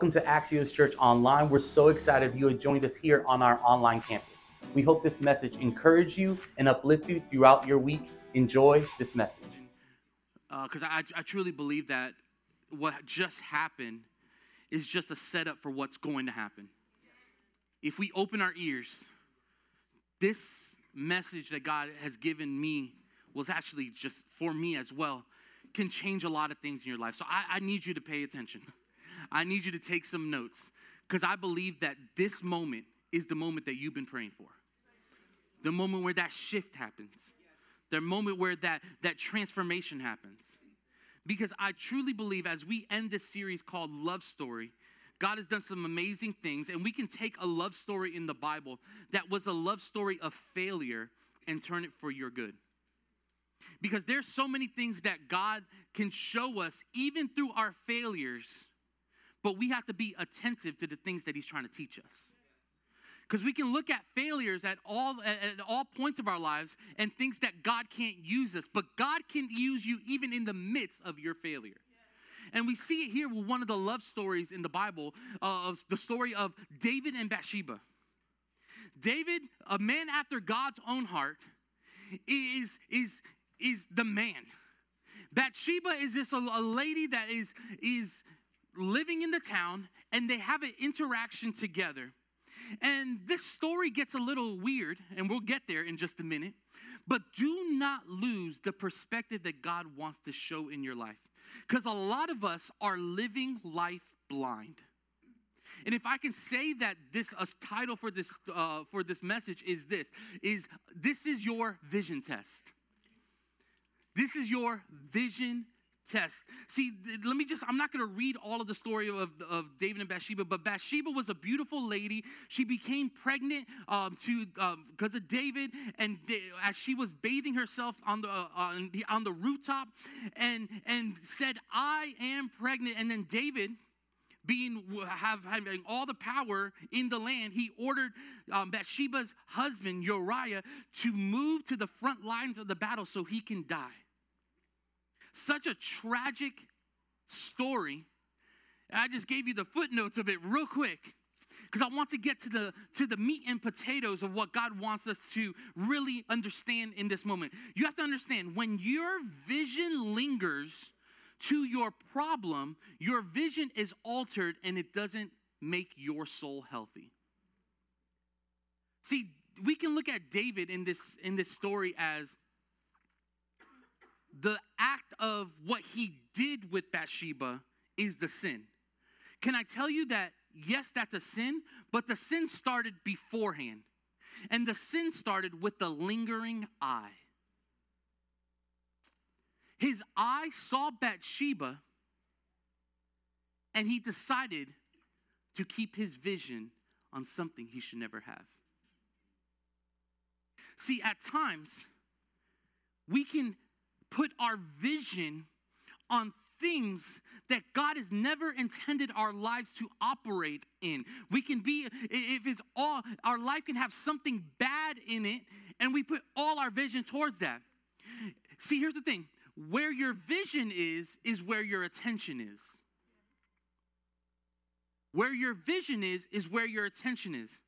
Welcome to Axios Church Online. We're so excited you have joined us here on our online campus. We hope this message encourage you and uplift you throughout your week. Enjoy this message. Uh, because I, I truly believe that what just happened is just a setup for what's going to happen. If we open our ears, this message that God has given me was actually just for me as well, can change a lot of things in your life. So I, I need you to pay attention. I need you to take some notes because I believe that this moment is the moment that you've been praying for. The moment where that shift happens. The moment where that, that transformation happens. Because I truly believe as we end this series called Love Story, God has done some amazing things, and we can take a love story in the Bible that was a love story of failure and turn it for your good. Because there's so many things that God can show us even through our failures but we have to be attentive to the things that he's trying to teach us. Because we can look at failures at all at, all points of our lives and thinks that god can't use us but god can use you even in the midst of your failure. And we see it here with one of the love stories in the bible uh, of the story of david and bathsheba. David a man after god's own heart is is is the man. Bathsheba is just a, a lady that is is living in the town and they have an interaction together. And this story gets a little weird, and we'll get there in just a minute. But do not lose the perspective that God wants to show in your life. Because a lot of us are living life blind. And if I can say that this a title for this uh, for this message is this is this is your vision test. This is your vision test. See, let me just, I'm not going to read all of the story of, of David and Bathsheba, but Bathsheba was a beautiful lady. She became pregnant um, to because um, of David, and as she was bathing herself on the, uh, on the on the rooftop, and and said, "I am pregnant." And then David, being have having all the power in the land, he ordered um, Bathsheba's husband Uriah to move to the front lines of the battle so he can die such a tragic story. I just gave you the footnotes of it real quick because I want to get to the to the meat and potatoes of what God wants us to really understand in this moment. You have to understand when your vision lingers to your problem, your vision is altered and it doesn't make your soul healthy. See, we can look at David in this in this story as the act of what he did with Bathsheba is the sin. Can I tell you that, yes, that's a sin, but the sin started beforehand. And the sin started with the lingering eye. His eye saw Bathsheba, and he decided to keep his vision on something he should never have. See, at times, we can put our vision on things that God has never intended our lives to operate in. We can be, if it's all, our life can have something bad in it, and we put all our vision towards that. See, here's the thing where your vision is, is where your attention is. Where your vision is, is where your attention is.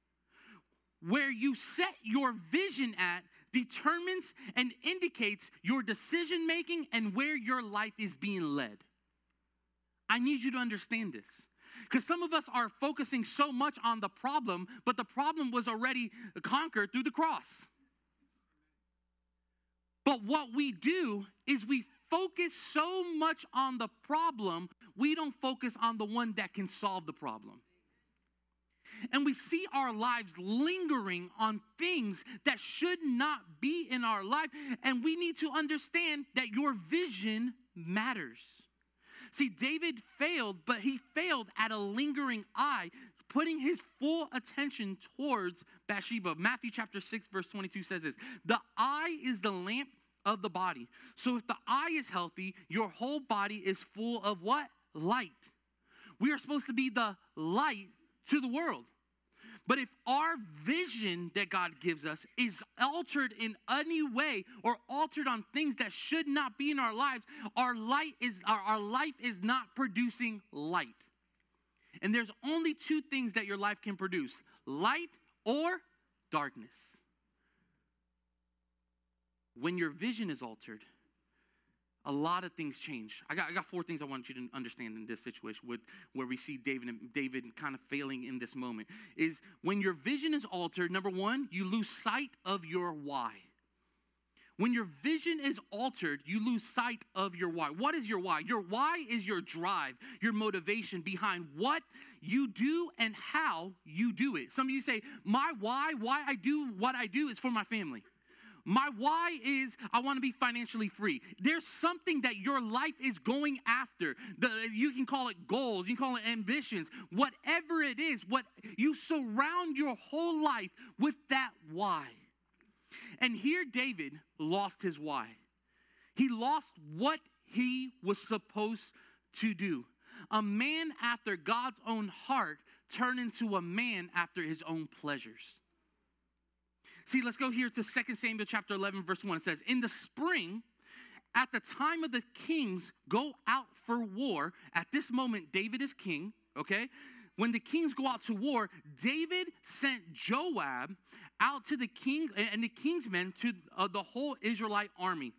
Where you set your vision at determines and indicates your decision making and where your life is being led. I need you to understand this. Because some of us are focusing so much on the problem, but the problem was already conquered through the cross. But what we do is we focus so much on the problem, we don't focus on the one that can solve the problem and we see our lives lingering on things that should not be in our life. And we need to understand that your vision matters. See, David failed, but he failed at a lingering eye, putting his full attention towards Bathsheba. Matthew chapter 6, verse 22 says this The eye is the lamp of the body. So if the eye is healthy, your whole body is full of what? Light. We are supposed to be the light to the world. But if our vision that God gives us is altered in any way or altered on things that should not be in our lives, our light is our, our life is not producing light. And there's only two things that your life can produce light or darkness. When your vision is altered, a lot of things change. I got, I got four things I want you to understand in this situation with, where we see David and David kind of failing in this moment. Is when your vision is altered, number one, you lose sight of your why. When your vision is altered, you lose sight of your why. What is your why? Your why is your drive, your motivation behind what you do and how you do it. Some of you say, My why, why I do what I do is for my family. My why is I want to be financially free. There's something that your life is going after. The, you can call it goals, you can call it ambitions, whatever it is, what you surround your whole life with that why. And here David lost his why. He lost what he was supposed to do. A man after God's own heart turned into a man after his own pleasures. See, let's go here to 2 Samuel chapter 11, verse 1. It says, In the spring, at the time of the kings go out for war, at this moment, David is king, okay? When the kings go out to war, David sent Joab out to the king and the king's men to uh, the whole Israelite army.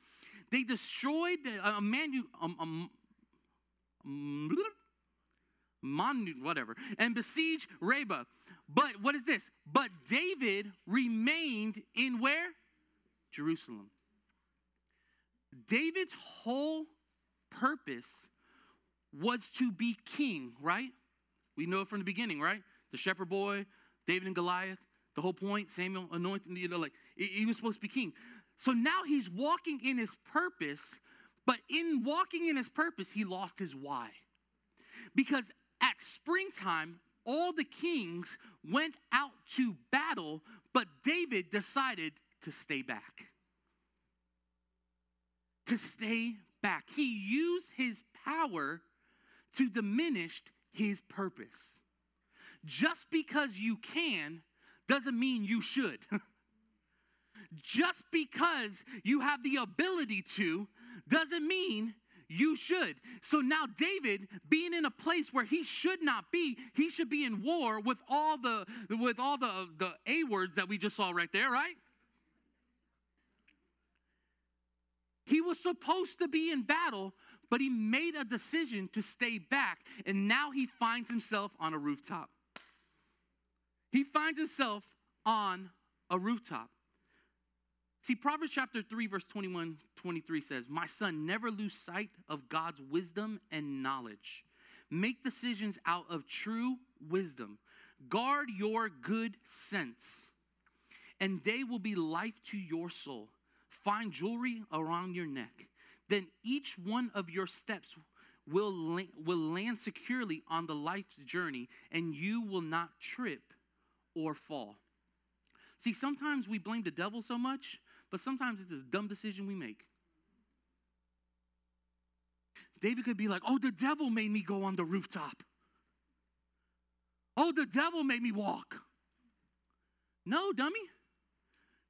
They destroyed uh, a man, um, um, um, whatever, and besieged Rabbah. But what is this? But David remained in where? Jerusalem. David's whole purpose was to be king, right? We know it from the beginning, right? The shepherd boy, David and Goliath, the whole point, Samuel anointing, you know, like he was supposed to be king. So now he's walking in his purpose, but in walking in his purpose, he lost his why. Because at springtime, all the kings went out to battle, but David decided to stay back. To stay back. He used his power to diminish his purpose. Just because you can doesn't mean you should. Just because you have the ability to doesn't mean you should. So now David being in a place where he should not be, he should be in war with all the with all the the A words that we just saw right there, right? He was supposed to be in battle, but he made a decision to stay back, and now he finds himself on a rooftop. He finds himself on a rooftop. See, Proverbs chapter 3, verse 21 23 says, My son, never lose sight of God's wisdom and knowledge. Make decisions out of true wisdom. Guard your good sense, and they will be life to your soul. Find jewelry around your neck. Then each one of your steps will, la- will land securely on the life's journey, and you will not trip or fall. See, sometimes we blame the devil so much but sometimes it's this dumb decision we make. David could be like, oh, the devil made me go on the rooftop. Oh, the devil made me walk. No, dummy.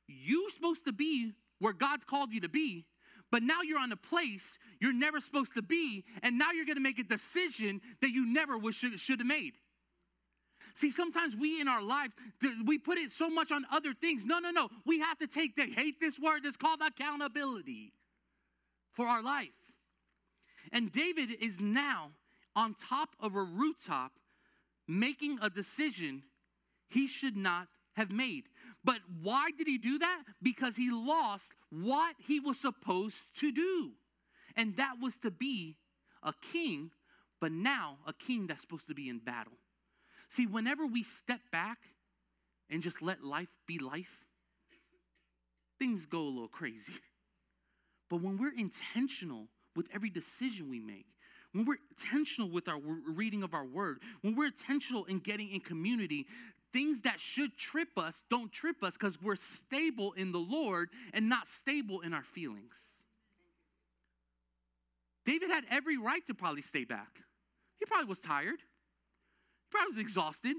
You're supposed to be where God's called you to be, but now you're on a place you're never supposed to be, and now you're going to make a decision that you never should, should have made. See, sometimes we in our lives, we put it so much on other things. No, no, no. We have to take the hate this word that's called accountability for our life. And David is now on top of a rooftop making a decision he should not have made. But why did he do that? Because he lost what he was supposed to do. And that was to be a king, but now a king that's supposed to be in battle. See, whenever we step back and just let life be life, things go a little crazy. But when we're intentional with every decision we make, when we're intentional with our reading of our word, when we're intentional in getting in community, things that should trip us don't trip us because we're stable in the Lord and not stable in our feelings. David had every right to probably stay back. He probably was tired. Was exhausted.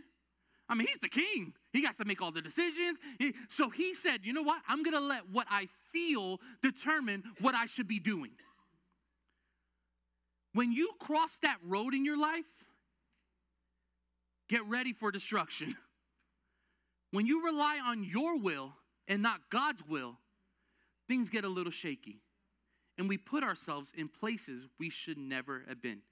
I mean, he's the king. He has to make all the decisions. He, so he said, you know what? I'm going to let what I feel determine what I should be doing. When you cross that road in your life, get ready for destruction. When you rely on your will and not God's will, things get a little shaky. And we put ourselves in places we should never have been.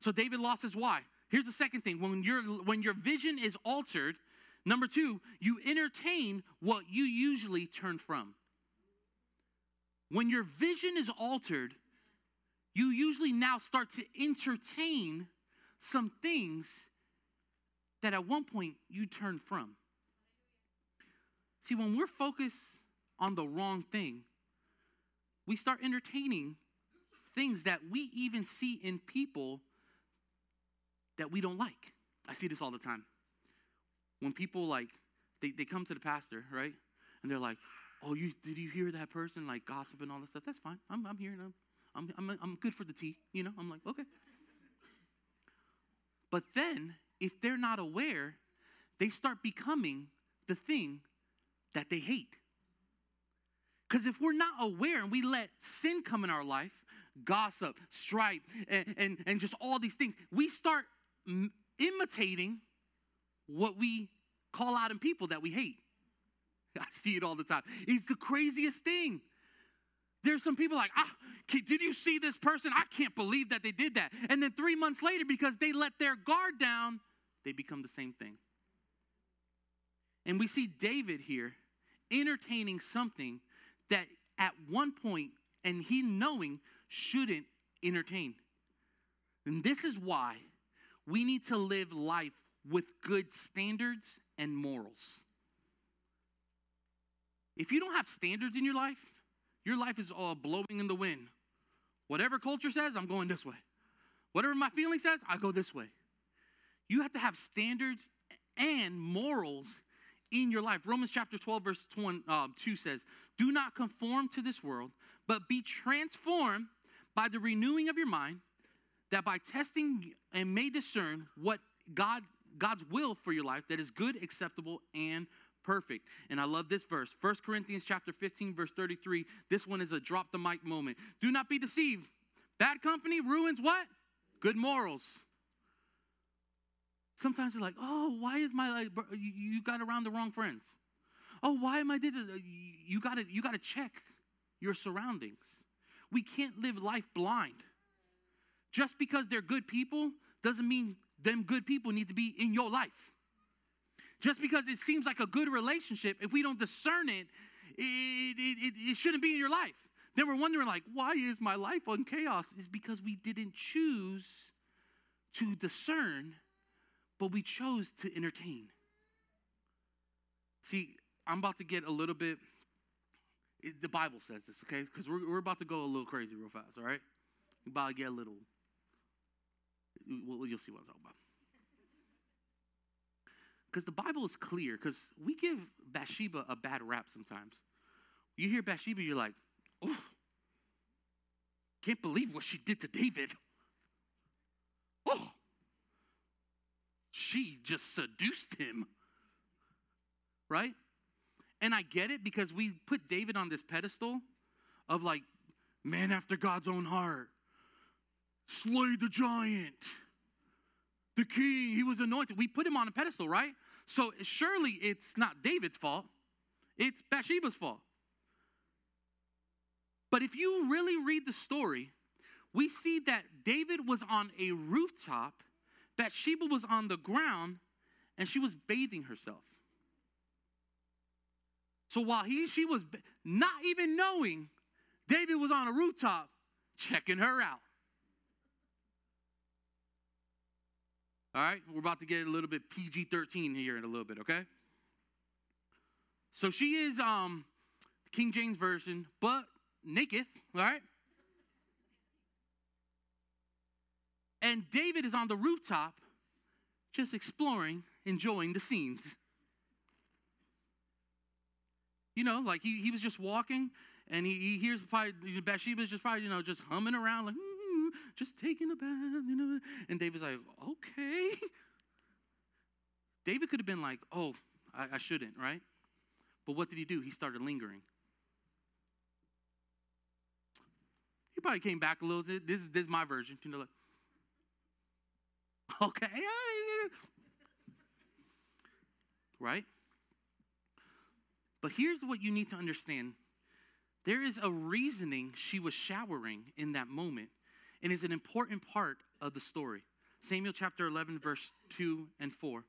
So David lost his why. Here's the second thing when, your when your vision is altered, number two, you entertain what you usually turn from. When your vision is altered, you usually now start to entertain some things that at one point you turned from. See, when we're focused on the wrong thing, we start entertaining things that we even see in people that we don't like. I see this all the time. When people like, they, they come to the pastor, right? And they're like, oh, you did you hear that person like gossip and all that stuff? That's fine. I'm, I'm hearing them. I'm, I'm, I'm good for the tea, you know? I'm like, okay. But then, if they're not aware, they start becoming the thing that they hate. Because if we're not aware and we let sin come in our life, gossip, strife, and, and, and just all these things, we start imitating what we call out in people that we hate. I see it all the time. It's the craziest thing. There's some people like, ah, did you see this person? I can't believe that they did that. And then three months later, because they let their guard down, they become the same thing. And we see David here entertaining something that at one point, and he knowing, shouldn't entertain. And this is why we need to live life with good standards and morals. If you don't have standards in your life, your life is all blowing in the wind. Whatever culture says, I'm going this way. Whatever my feeling says, I go this way. You have to have standards and morals in your life. Romans chapter 12, verse 2 uh, says, Do not conform to this world, but be transformed by the renewing of your mind, that by testing and may discern what God God's will for your life that is good, acceptable, and perfect. And I love this verse. 1 Corinthians chapter 15 verse 33. This one is a drop the mic moment. Do not be deceived. Bad company ruins what? Good morals. Sometimes they're like, "Oh, why is my life you got around the wrong friends?" "Oh, why am I did? Uh, you got to you got to check your surroundings. We can't live life blind. Just because they're good people doesn't mean them good people need to be in your life. Just because it seems like a good relationship, if we don't discern it, it, it, it, shouldn't be in your life. Then we're wondering, like, why is my life on chaos? It's because we didn't choose to discern, but we chose to entertain. See, I'm about to get a little bit, it, the Bible says this, okay? Because we're, we're about to go a little crazy real fast, all right? We're about to get a little well, you'll see what I'm talking about. Because the Bible is clear, because we give Bathsheba a bad rap sometimes. You hear Bathsheba, you're like, oh, can't believe what she did to David. Oh, she just seduced him. Right? And I get it because we put David on this pedestal of like, man after God's own heart slay the giant. The king, he was anointed. We put him on a pedestal, right? So surely it's not David's fault, it's Bathsheba's fault. But if you really read the story, we see that David was on a rooftop, Bathsheba was on the ground, and she was bathing herself. So while he she was not even knowing David was on a rooftop checking her out. All right, we're about to get a little bit PG 13 here in a little bit, okay? So she is um King James Version, but naked, all right? And David is on the rooftop just exploring, enjoying the scenes. You know, like he, he was just walking and he, he hears probably Bathsheba's just probably, you know, just humming around like, just taking a bath, you know. And David's like, okay. David could have been like, oh, I, I shouldn't, right? But what did he do? He started lingering. He probably came back a little. This, this is my version, you know, like, okay. right? But here's what you need to understand there is a reasoning she was showering in that moment, and is an important part of the story. Samuel chapter 11, verse 2 and 4.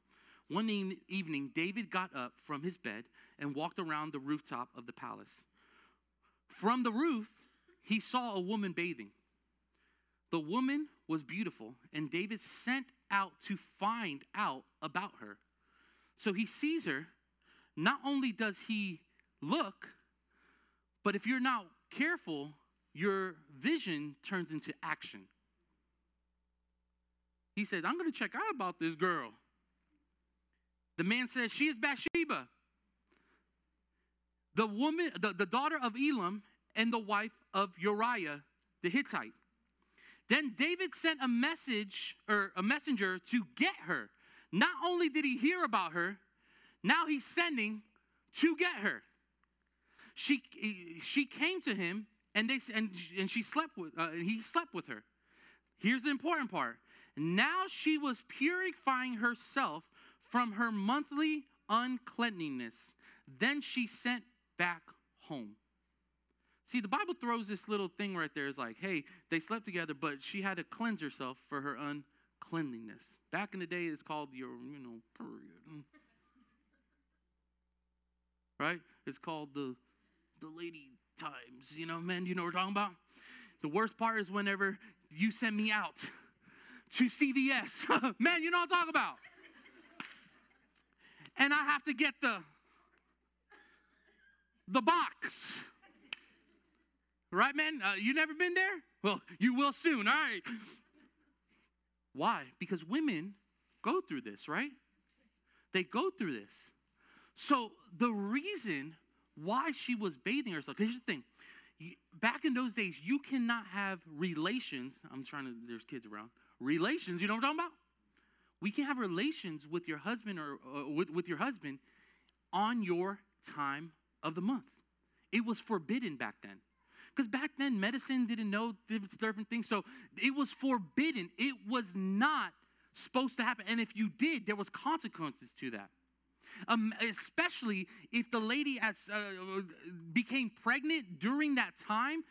One evening, David got up from his bed and walked around the rooftop of the palace. From the roof, he saw a woman bathing. The woman was beautiful, and David sent out to find out about her. So he sees her. Not only does he look, but if you're not careful, your vision turns into action. He says, I'm going to check out about this girl. The man says, She is Bathsheba, the woman, the, the daughter of Eliam and the wife of Uriah the Hittite. Then David sent a message or a messenger to get her. Not only did he hear about her, now he's sending to get her. She, she came to him and, they, and, and she slept with, uh, he slept with her. Here's the important part. Now she was purifying herself from her monthly uncleanliness. Then she sent back home. See, the Bible throws this little thing right there. It's like, hey, they slept together, but she had to cleanse herself for her uncleanliness. Back in the day, it's called your, you know, period. Right? It's called the the lady times. You know, man, you know what we're talking about? The worst part is whenever you send me out to CVS. man, you know what I'm talking about. And I have to get the the box Right, man? Uh, you never been there? Well, you will soon. All right. Why? Because women go through this, right? They go through this. So the reason why she was bathing herself, here's the thing. Back in those days, you cannot have relations. I'm trying to, there's kids around. Relations, you know what I'm talking about? We can have relations with your husband or uh, with, with your husband on your time of the month. It was forbidden back then. Because back then, medicine didn't know different things. So it was forbidden. It was not supposed to happen. And if you did, there was consequences to that. Um, especially if the lady as, uh, became pregnant during that time,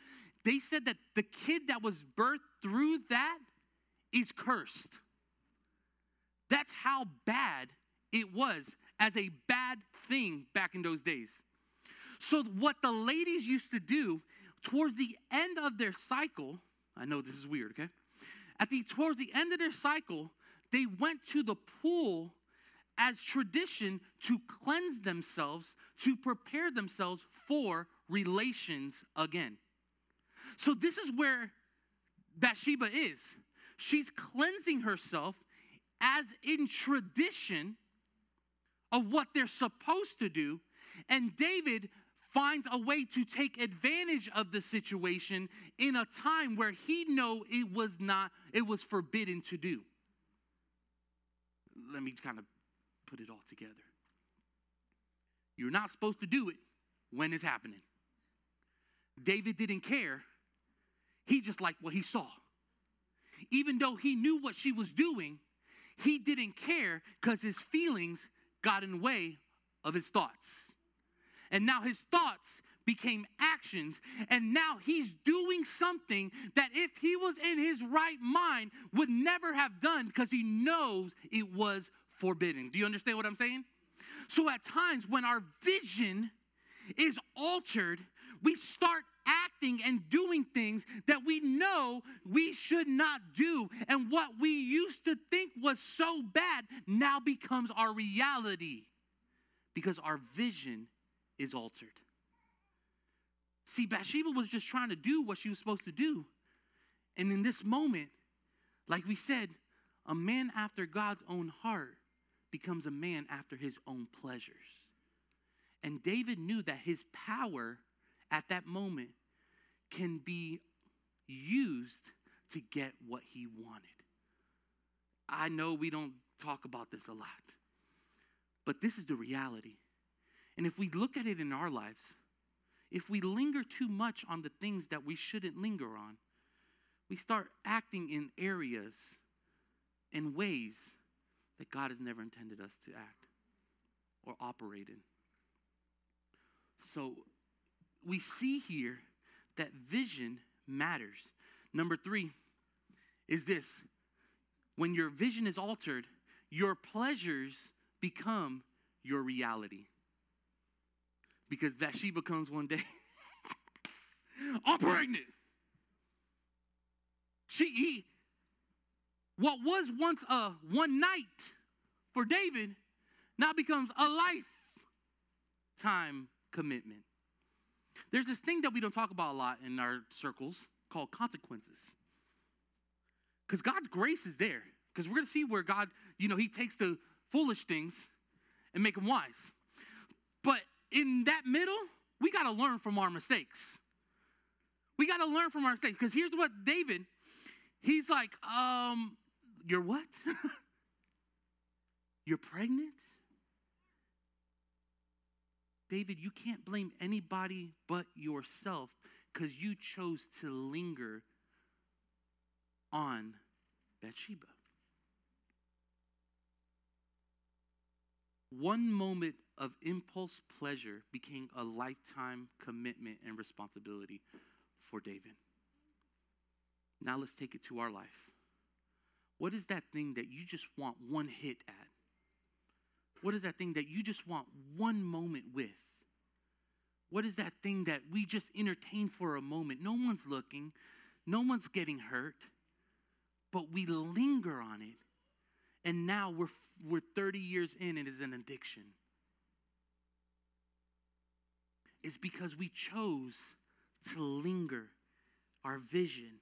they said that the kid that was birthed through that is cursed. That's how bad it was as a bad thing back in those days. So, what the ladies used to do towards the end of their cycle, I know this is weird, okay? At the towards the end of their cycle, they went to the pool as tradition to cleanse themselves, to prepare themselves for relations again. So this is where Bathsheba is. She's cleansing herself as in tradition of what they're supposed to do. And David finds a way to take advantage of the situation in a time where he know it was not it was forbidden to do let me kind of put it all together. You're not supposed to do it when it's happening. David didn't care. He just liked what he saw. Even though he knew what she was doing he didn't care because his feelings got in the way of his thoughts. And now his thoughts became actions. And now he's doing something that if he was in his right mind would never have done because he knows it was forbidden. Do you understand what I'm saying? So at times when our vision is altered, we start acting and doing things that we know we should not do. And what we used to think was so bad now becomes our reality because our vision is altered. See, Bathsheba was just trying to do what she was supposed to do. And in this moment, like we said, a man after God's own heart becomes a man after his own pleasures. And David knew that his power at that moment can be used to get what he wanted. I know we don't talk about this a lot, but this is the reality. And if we look at it in our lives, if we linger too much on the things that we shouldn't linger on, we start acting in areas and ways that God has never intended us to act or operate in. So we see here that vision matters. Number three is this when your vision is altered, your pleasures become your reality. Because that she becomes one day, I'm pregnant. She, he, what was once a one night for David now becomes a lifetime commitment. There's this thing that we don't talk about a lot in our circles called consequences. Because God's grace is there. Because we're going to see where God, you know, He takes the foolish things and make them wise. But in that middle, we got to learn from our mistakes. We got to learn from our mistakes. Because here's what David, he's like, um, you're what? you're pregnant? David, you can't blame anybody but yourself because you chose to linger on Bathsheba. One moment of impulse pleasure became a lifetime commitment and responsibility for David. Now let's take it to our life. What is that thing that you just want one hit at? What is that thing that you just want one moment with? What is that thing that we just entertain for a moment? No one's looking, no one's getting hurt, but we linger on it. And now we're, we're 30 years in, and it is an addiction. It's because we chose to linger our vision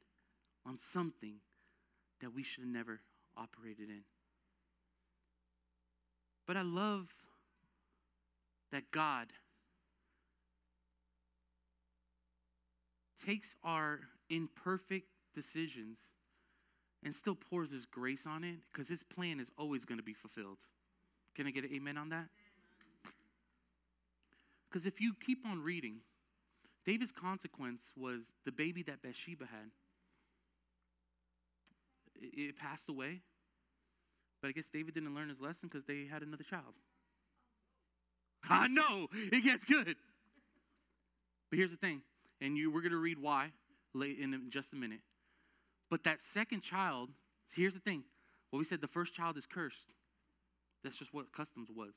on something that we should have never operated in. But I love that God takes our imperfect decisions and still pours his grace on it because his plan is always going to be fulfilled. Can I get an amen on that? Because if you keep on reading, David's consequence was the baby that Bathsheba had. It, passed away, but I guess David didn't learn his lesson because they had another child. I know it gets good. But here's the thing and you we're going to read why late in just a minute. But that second child, here's the thing. Well, we said the first child is cursed. That's just what customs was.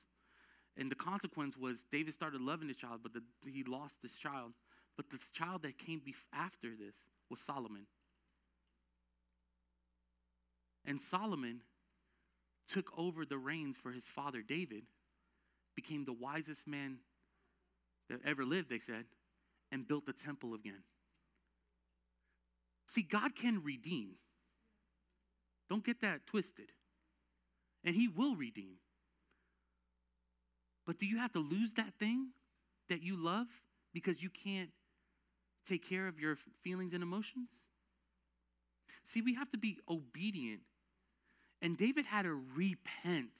And the consequence was David started loving this child, but the, he lost this child. But this child that came after this was Solomon. And Solomon took over the reins for his father David, became the wisest man that ever lived, they said, and built the temple again. See, God can redeem. Don't get that twisted. And He will redeem. But do you have to lose that thing that you love because you can't take care of your feelings and emotions? See, we have to be obedient. And David had to repent.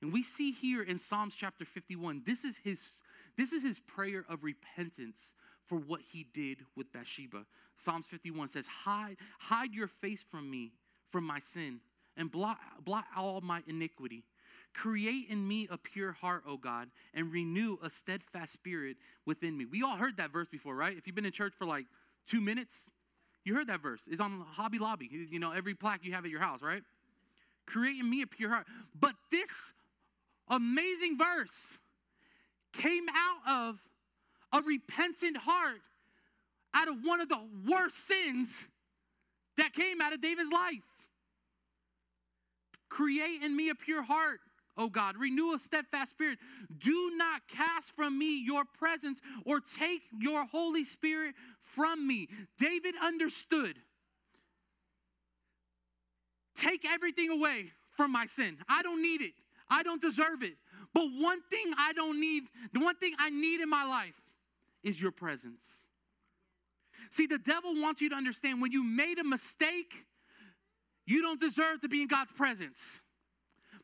And we see here in Psalms chapter 51, this is his this is his prayer of repentance for what he did with Bathsheba. Psalms 51 says, Hide, hide your face from me, from my sin, and blot, blot all my iniquity. Create in me a pure heart, O God, and renew a steadfast spirit within me. We all heard that verse before, right? If you've been in church for like two minutes, you heard that verse. It's on Hobby Lobby. You know, every plaque you have at your house, right? Create in me a pure heart. But this amazing verse came out of a repentant heart out of one of the worst sins that came out of David's life. Create in me a pure heart, O God. Renew a steadfast spirit. Do not cast from me your presence or take your Holy Spirit from me. David understood. Take everything away from my sin. I don't need it. I don't deserve it. But one thing I don't need, the one thing I need in my life is your presence. See, the devil wants you to understand when you made a mistake, you don't deserve to be in God's presence.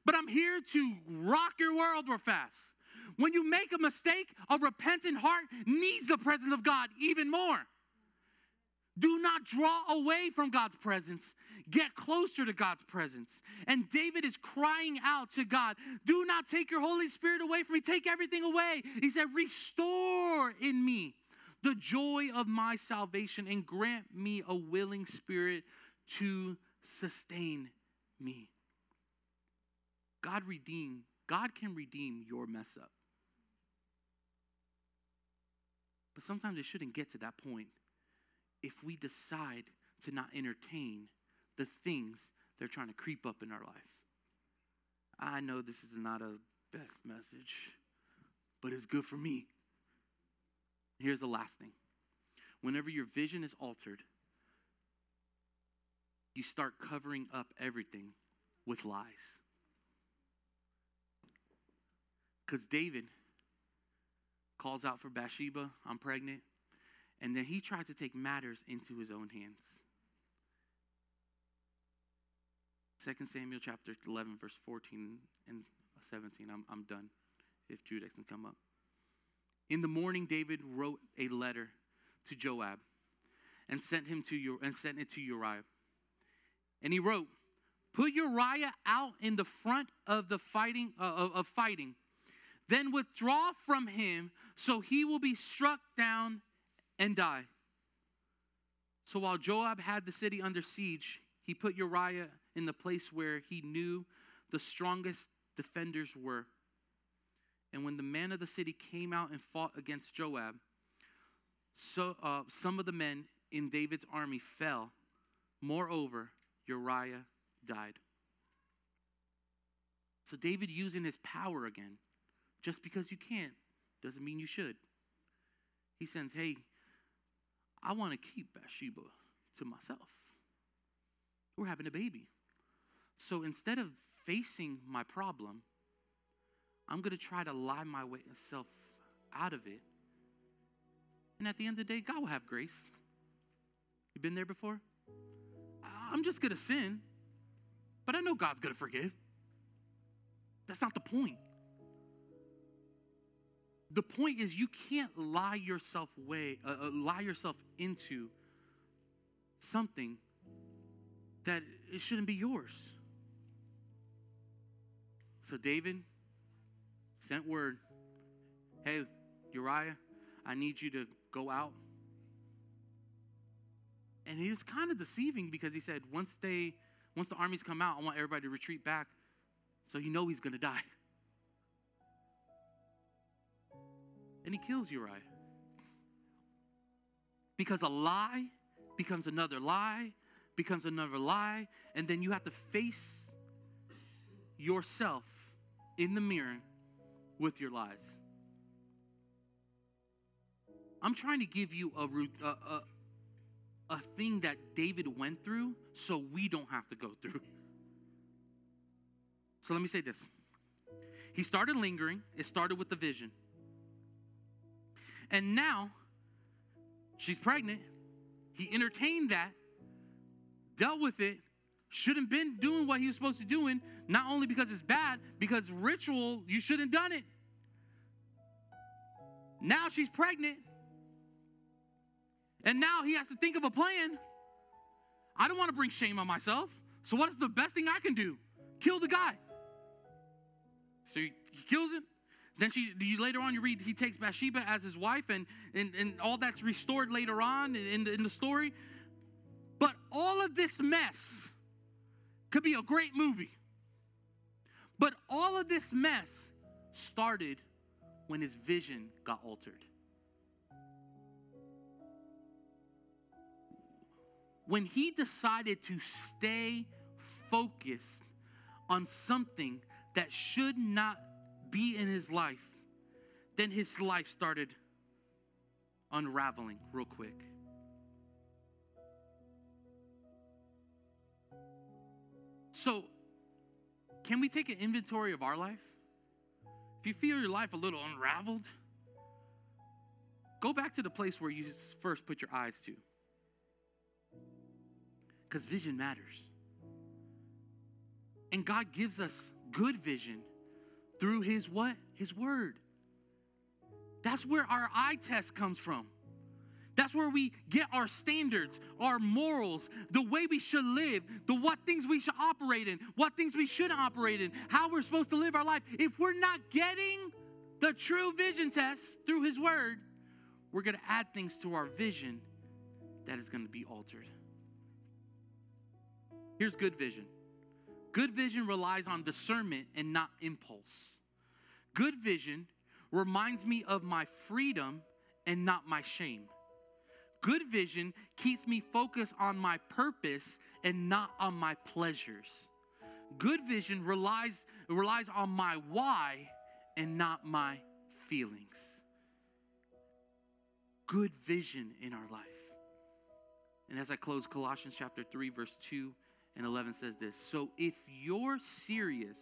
But I'm here to rock your world real fast. When you make a mistake, a repentant heart needs the presence of God even more. Do not draw away from God's presence. Get closer to God's presence. And David is crying out to God, Do not take your Holy Spirit away from me. Take everything away. He said, Restore in me the joy of my salvation and grant me a willing spirit to sustain me. God redeem, God can redeem your mess up. But sometimes it shouldn't get to that point if we decide to not entertain the things that are trying to creep up in our life. I know this is not a best message, but it's good for me. Here's the last thing whenever your vision is altered, you start covering up everything with lies. Because David calls out for Bathsheba, I'm pregnant. And then he tries to take matters into his own hands. 2 Samuel chapter 11, verse 14 and 17. I'm, I'm done if Judah can come up. In the morning, David wrote a letter to Joab and sent him to and sent it to Uriah. And he wrote, "Put Uriah out in the front of the fighting uh, of, of fighting, then withdraw from him, so he will be struck down and die. So while Joab had the city under siege, he put Uriah in the place where he knew the strongest defenders were. And when the men of the city came out and fought against Joab, so uh, some of the men in David's army fell. Moreover, Uriah died. So David using his power again. Just because you can't doesn't mean you should. He says, hey, I want to keep Bathsheba to myself. We're having a baby. So instead of facing my problem, I'm going to try to lie my way myself out of it. And at the end of the day, God will have grace. You've been there before? I'm just going to sin, but I know God's going to forgive. That's not the point. The point is, you can't lie yourself way, uh, uh, lie yourself into something that it shouldn't be yours. So David sent word, "Hey, Uriah, I need you to go out." And he was kind of deceiving because he said, "Once they, once the armies come out, I want everybody to retreat back." So you know he's going to die. and he kills Uriah. Because a lie becomes another lie, becomes another lie, and then you have to face yourself in the mirror with your lies. I'm trying to give you a, a, a, a thing that David went through so we don't have to go through. So let me say this. He started lingering, it started with the vision. And now she's pregnant. He entertained that, dealt with it, shouldn't been doing what he was supposed to doing, not only because it's bad, because ritual, you shouldn't done it. Now she's pregnant. And now he has to think of a plan. I don't want to bring shame on myself. So what is the best thing I can do? Kill the guy. So he, he kills him. Then she you, later on you read he takes Bathsheba as his wife, and and, and all that's restored later on in, in the story. But all of this mess could be a great movie. But all of this mess started when his vision got altered. When he decided to stay focused on something that should not be in his life, then his life started unraveling real quick. So, can we take an inventory of our life? If you feel your life a little unraveled, go back to the place where you first put your eyes to. Because vision matters. And God gives us good vision through his what? His word. That's where our eye test comes from. That's where we get our standards, our morals, the way we should live, the what things we should operate in, what things we shouldn't operate in, how we're supposed to live our life. If we're not getting the true vision test through His Word, we're going to add things to our vision that is going to be altered. Here's good vision good vision relies on discernment and not impulse. Good vision reminds me of my freedom and not my shame. Good vision keeps me focused on my purpose and not on my pleasures. Good vision relies, relies on my why and not my feelings. Good vision in our life. And as I close, Colossians chapter 3, verse 2 and 11 says this So if you're serious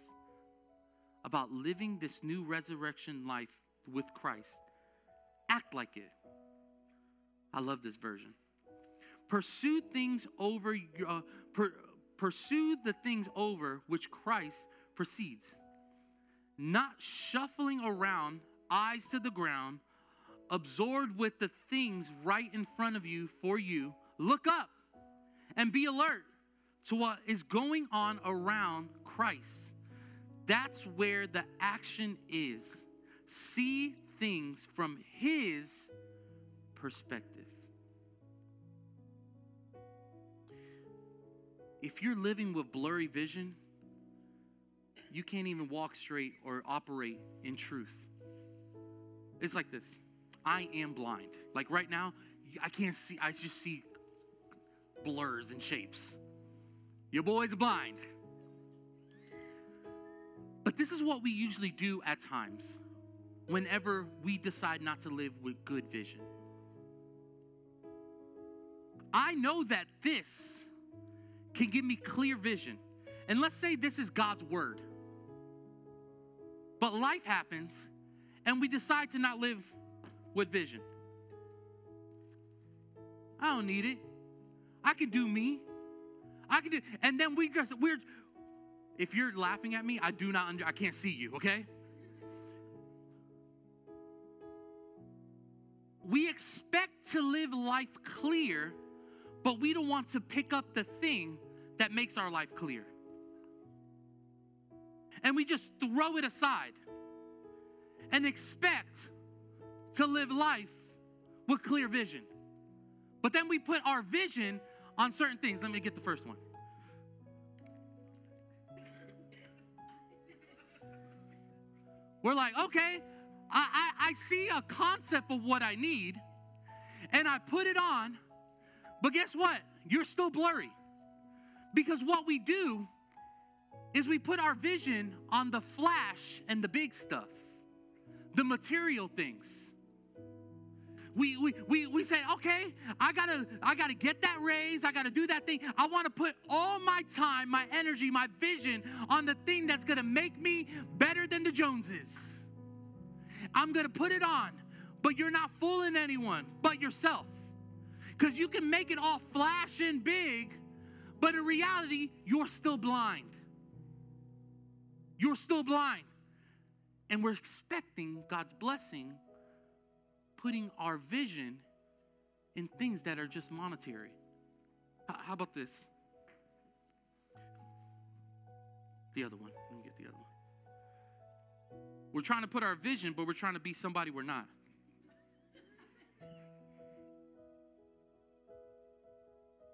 about living this new resurrection life with Christ, act like it. I love this version. Pursue things over, uh, per, pursue the things over which Christ proceeds, not shuffling around, eyes to the ground, absorbed with the things right in front of you for you. Look up and be alert to what is going on around Christ. That's where the action is. See things from His perspective. If you're living with blurry vision, you can't even walk straight or operate in truth. It's like this I am blind. Like right now, I can't see, I just see blurs and shapes. Your boy's blind. But this is what we usually do at times whenever we decide not to live with good vision. I know that this can give me clear vision. And let's say this is God's word. But life happens and we decide to not live with vision. I don't need it. I can do me. I can do and then we just we're if you're laughing at me, I do not under I can't see you, okay? We expect to live life clear but we don't want to pick up the thing that makes our life clear. And we just throw it aside and expect to live life with clear vision. But then we put our vision on certain things. Let me get the first one. We're like, okay, I, I, I see a concept of what I need, and I put it on but guess what? You're still blurry. Because what we do is we put our vision on the flash and the big stuff, the material things. We, we, we, we say, okay, I gotta, I gotta get that raise, I gotta do that thing. I wanna put all my time, my energy, my vision on the thing that's gonna make me better than the Joneses. I'm gonna put it on, but you're not fooling anyone but yourself. Because you can make it all flash and big, but in reality, you're still blind. You're still blind. And we're expecting God's blessing, putting our vision in things that are just monetary. How about this? The other one. Let me get the other one. We're trying to put our vision, but we're trying to be somebody we're not.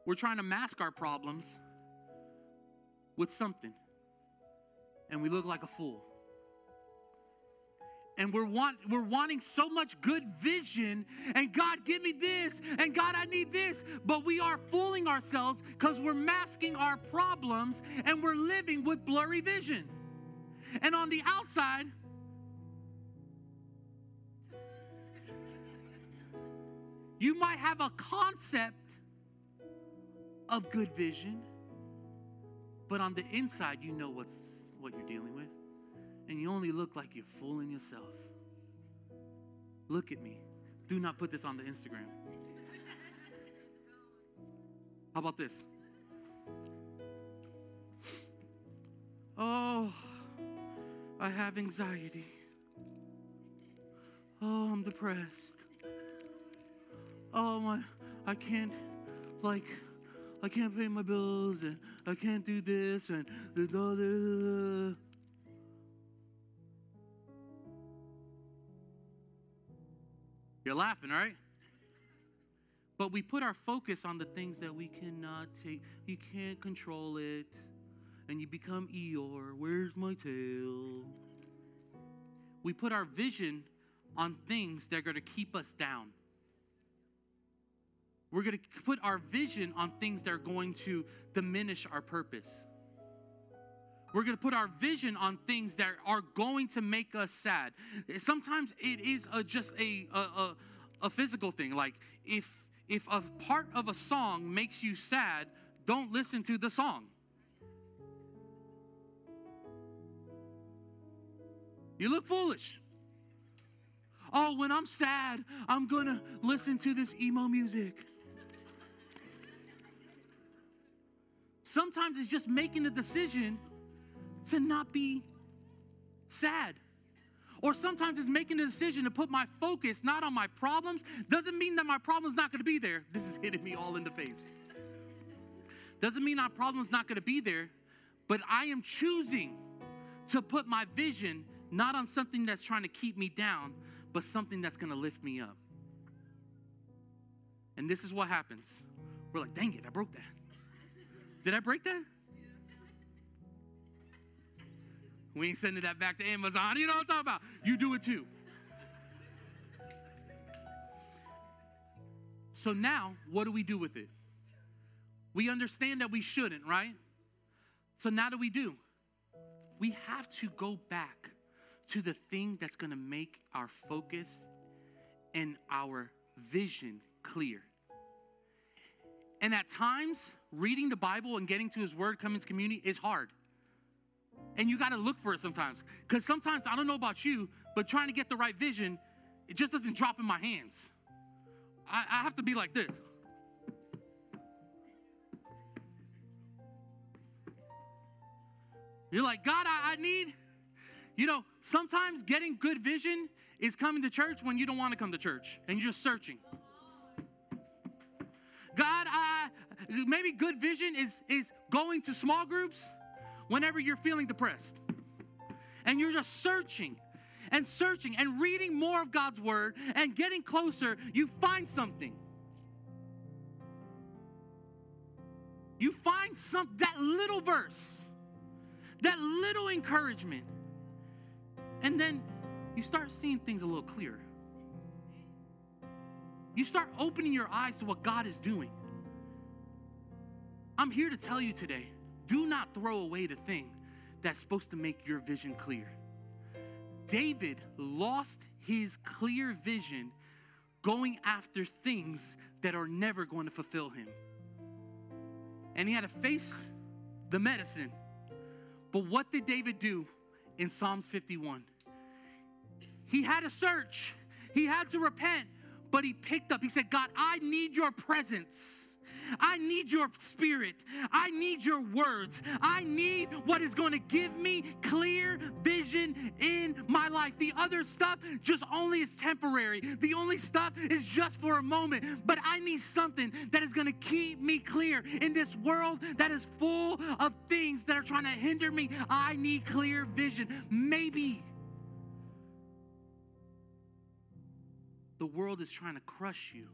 We're trying to mask our problems with something, and we look like a fool. And we're, want, we're wanting so much good vision, and God, give me this, and God, I need this. But we are fooling ourselves because we're masking our problems and we're living with blurry vision. And on the outside, you might have a concept of good vision, but on the inside, you know what's what you're dealing with, and you only look like you're fooling yourself. Look at me. Do not put this on the Instagram. How about this? Oh, I have anxiety. Oh, I'm depressed. oh my, I can't, like, I can't pay my bills and I can't do this and the other. You're laughing, right? But we put our focus on the things that we cannot take. You can't control it. And you become Eeyore. Where's my tail? We put our vision on things that are going to keep us down. We're going to put our vision on things that are going to diminish our purpose. We're going to put our vision on things that are going to make us sad. Sometimes it is a, just a, a, a, a physical thing. Like if, if a part of a song makes you sad, don't listen to the song. You look foolish. Oh, when I'm sad, I'm going to listen to this emo music. Sometimes it's just making a decision to not be sad. Or sometimes it's making a decision to put my focus not on my problems. Doesn't mean that my problem's not going to be there. This is hitting me all in the face. Doesn't mean our problem's not going to be there, but I am choosing to put my vision not on something that's trying to keep me down, but something that's going to lift me up. And this is what happens. We're like, dang it, I broke that. Did I break that? We ain't sending that back to Amazon. You know what I'm talking about? You do it too. So now, what do we do with it? We understand that we shouldn't, right? So now do we do? We have to go back to the thing that's going to make our focus and our vision clear. And at times, reading the Bible and getting to His Word, coming to community is hard. And you got to look for it sometimes. Because sometimes, I don't know about you, but trying to get the right vision, it just doesn't drop in my hands. I, I have to be like this. You're like, God, I, I need, you know, sometimes getting good vision is coming to church when you don't want to come to church and you're just searching. God, I maybe good vision is is going to small groups whenever you're feeling depressed. And you're just searching and searching and reading more of God's word and getting closer, you find something. You find some that little verse, that little encouragement. And then you start seeing things a little clearer. You start opening your eyes to what God is doing. I'm here to tell you today do not throw away the thing that's supposed to make your vision clear. David lost his clear vision going after things that are never going to fulfill him. And he had to face the medicine. But what did David do in Psalms 51? He had to search, he had to repent, but he picked up, he said, God, I need your presence. I need your spirit. I need your words. I need what is going to give me clear vision in my life. The other stuff just only is temporary. The only stuff is just for a moment. But I need something that is going to keep me clear in this world that is full of things that are trying to hinder me. I need clear vision. Maybe The world is trying to crush you,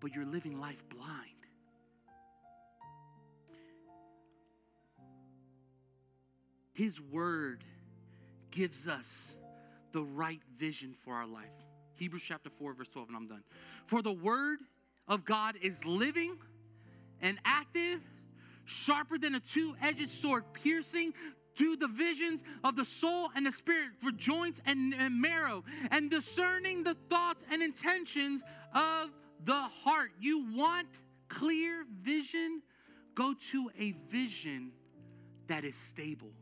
but you're living life blind. His word gives us the right vision for our life. Hebrews chapter 4, verse 12, and I'm done. For the word of God is living and active, sharper than a two edged sword, piercing through the visions of the soul and the spirit for joints and, and marrow and discerning the thoughts and intentions of the heart. You want clear vision? Go to a vision that is stable,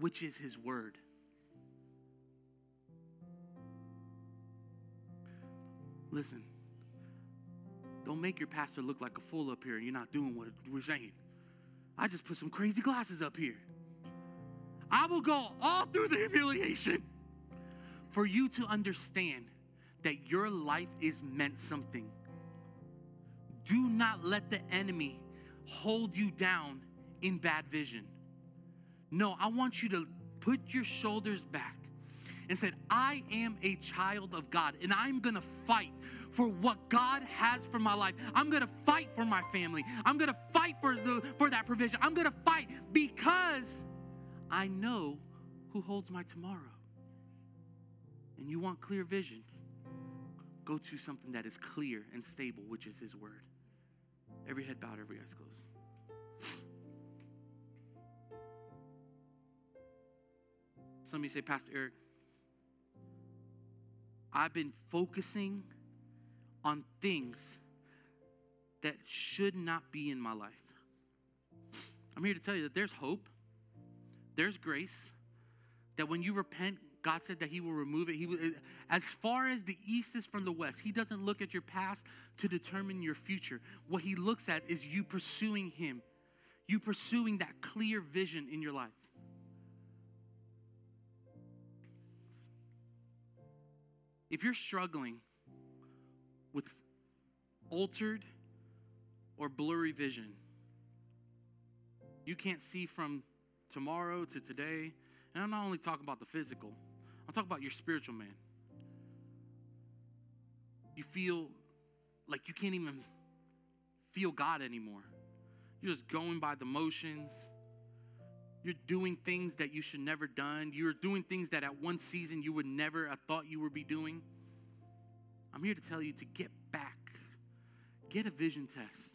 which is His Word. Listen, don't make your pastor look like a fool up here and you're not doing what we're saying. I just put some crazy glasses up here. I will go all through the humiliation for you to understand that your life is meant something. Do not let the enemy hold you down in bad vision. No, I want you to put your shoulders back and said, I am a child of God and I'm gonna fight for what God has for my life. I'm gonna fight for my family. I'm gonna fight for the for that provision. I'm gonna fight because I know who holds my tomorrow. And you want clear vision, go to something that is clear and stable, which is his word. Every head bowed, every eyes closed. Some of you say, Pastor Eric, I've been focusing on things that should not be in my life. I'm here to tell you that there's hope, there's grace, that when you repent, God said that He will remove it. He will, as far as the east is from the west, He doesn't look at your past to determine your future. What He looks at is you pursuing Him, you pursuing that clear vision in your life. If you're struggling with altered or blurry vision, you can't see from tomorrow to today. And I'm not only talking about the physical, I'm about your spiritual man. You feel like you can't even feel God anymore. You're just going by the motions. You're doing things that you should never done. You're doing things that at one season you would never have thought you would be doing. I'm here to tell you to get back. Get a vision test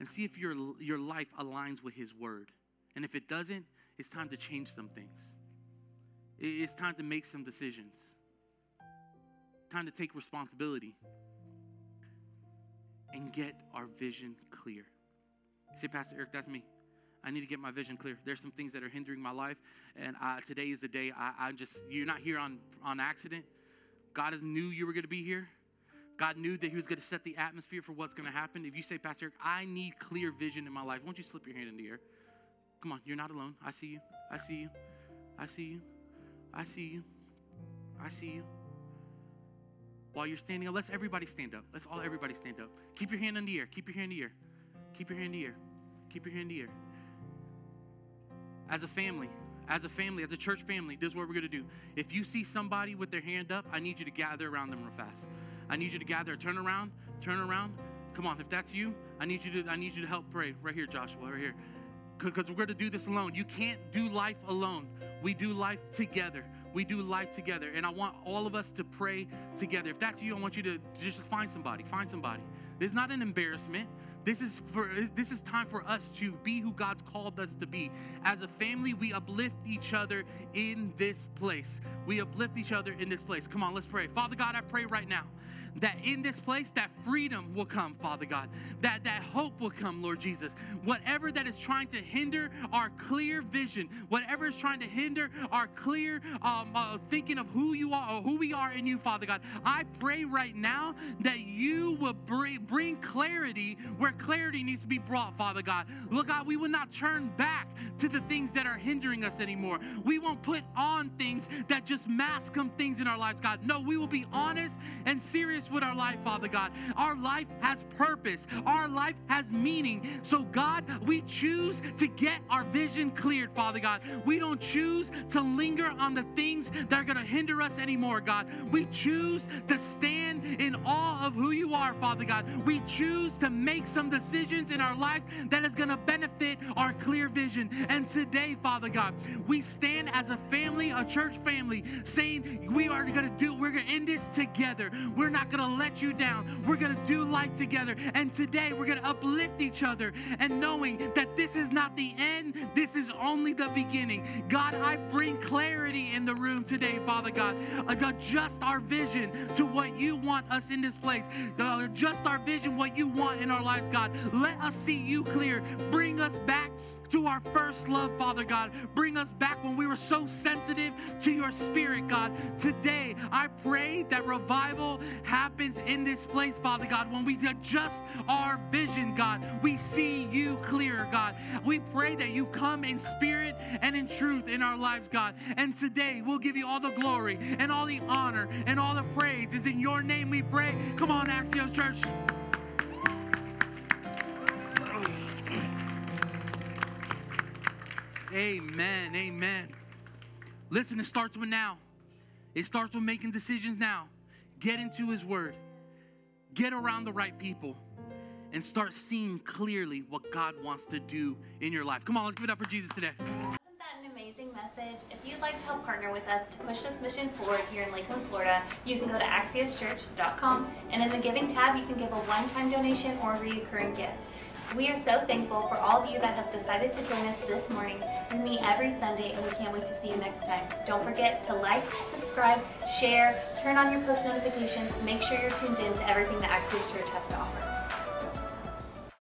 and see if your, your life aligns with His Word. And if it doesn't, it's time to change some things. It's time to make some decisions. It's time to take responsibility and get our vision clear. You say, Pastor Eric, that's me. I need to get my vision clear. There's some things that are hindering my life, and today is the day. I, I just you're not here on on accident. God knew you were going to be here. God knew that He was going to set the atmosphere for what's going to happen. If you say, Pastor Eric, I need clear vision in my life, won't you slip your hand in the air? Come on, you're not alone. I see you. I see you. I see you. I see you. I see you. While you're standing up, let's everybody stand up. Let's all everybody stand up. Keep your hand in the air. Keep your hand in the air. Keep your hand in the air. Keep your hand in the air as a family, as a family, as a church family, this is what we're going to do. If you see somebody with their hand up, I need you to gather around them real fast. I need you to gather, turn around, turn around. Come on, if that's you, I need you to I need you to help pray right here, Joshua, right here. Because we're going to do this alone. You can't do life alone. We do life together. We do life together. And I want all of us to pray together. If that's you, I want you to just find somebody. Find somebody. This is not an embarrassment. This is for this is time for us to be who God's called us to be. As a family, we uplift each other in this place. We uplift each other in this place. Come on, let's pray. Father God, I pray right now that in this place that freedom will come father god. That that hope will come lord jesus. Whatever that is trying to hinder our clear vision whatever is trying to hinder our clear um, uh, thinking of who you are or who we are in you father god i pray right now that you will bring, bring clarity where clarity needs to be brought father god. Look god we will not turn back to the things that are hindering us anymore. We won't put on things that just mask some things in our lives god. No we will be honest and serious with our life, Father God. Our life has purpose, our life has meaning. So, God, we choose to get our vision cleared, Father God. We don't choose to linger on the things that are going to hinder us anymore, God. We choose to stand in awe of who you are, Father God. We choose to make some decisions in our life that is going to benefit our clear vision. And today, Father God, we stand as a family, a church family, saying we are going to do, we're going to end this together. We're going to let you down. We're going to do life together. And today we're going to uplift each other and knowing that this is not the end, this is only the beginning. God, I bring clarity in the room today, Father God. Uh, adjust our vision to what you want us in this place. Uh, adjust our vision, what you want in our lives, God. Let us see you clear. Bring us back to our first love, Father God. Bring us back when we were so sensitive to your spirit, God. Today, I pray that revival happens in this place, Father God. When we adjust our vision, God, we see you clearer, God. We pray that you come in spirit and in truth in our lives, God. And today, we'll give you all the glory and all the honor and all the praise. Is in your name we pray. Come on, Axios Church. Amen. Amen. Listen, it starts with now. It starts with making decisions now. Get into His Word, get around the right people, and start seeing clearly what God wants to do in your life. Come on, let's give it up for Jesus today. Isn't that an amazing message? If you'd like to help partner with us to push this mission forward here in Lakeland, Florida, you can go to axioschurch.com and in the giving tab, you can give a one time donation or a recurring gift. We are so thankful for all of you that have decided to join us this morning. We meet every Sunday and we can't wait to see you next time. Don't forget to like, subscribe, share, turn on your post notifications, make sure you're tuned in to everything that Axios Church has to offer.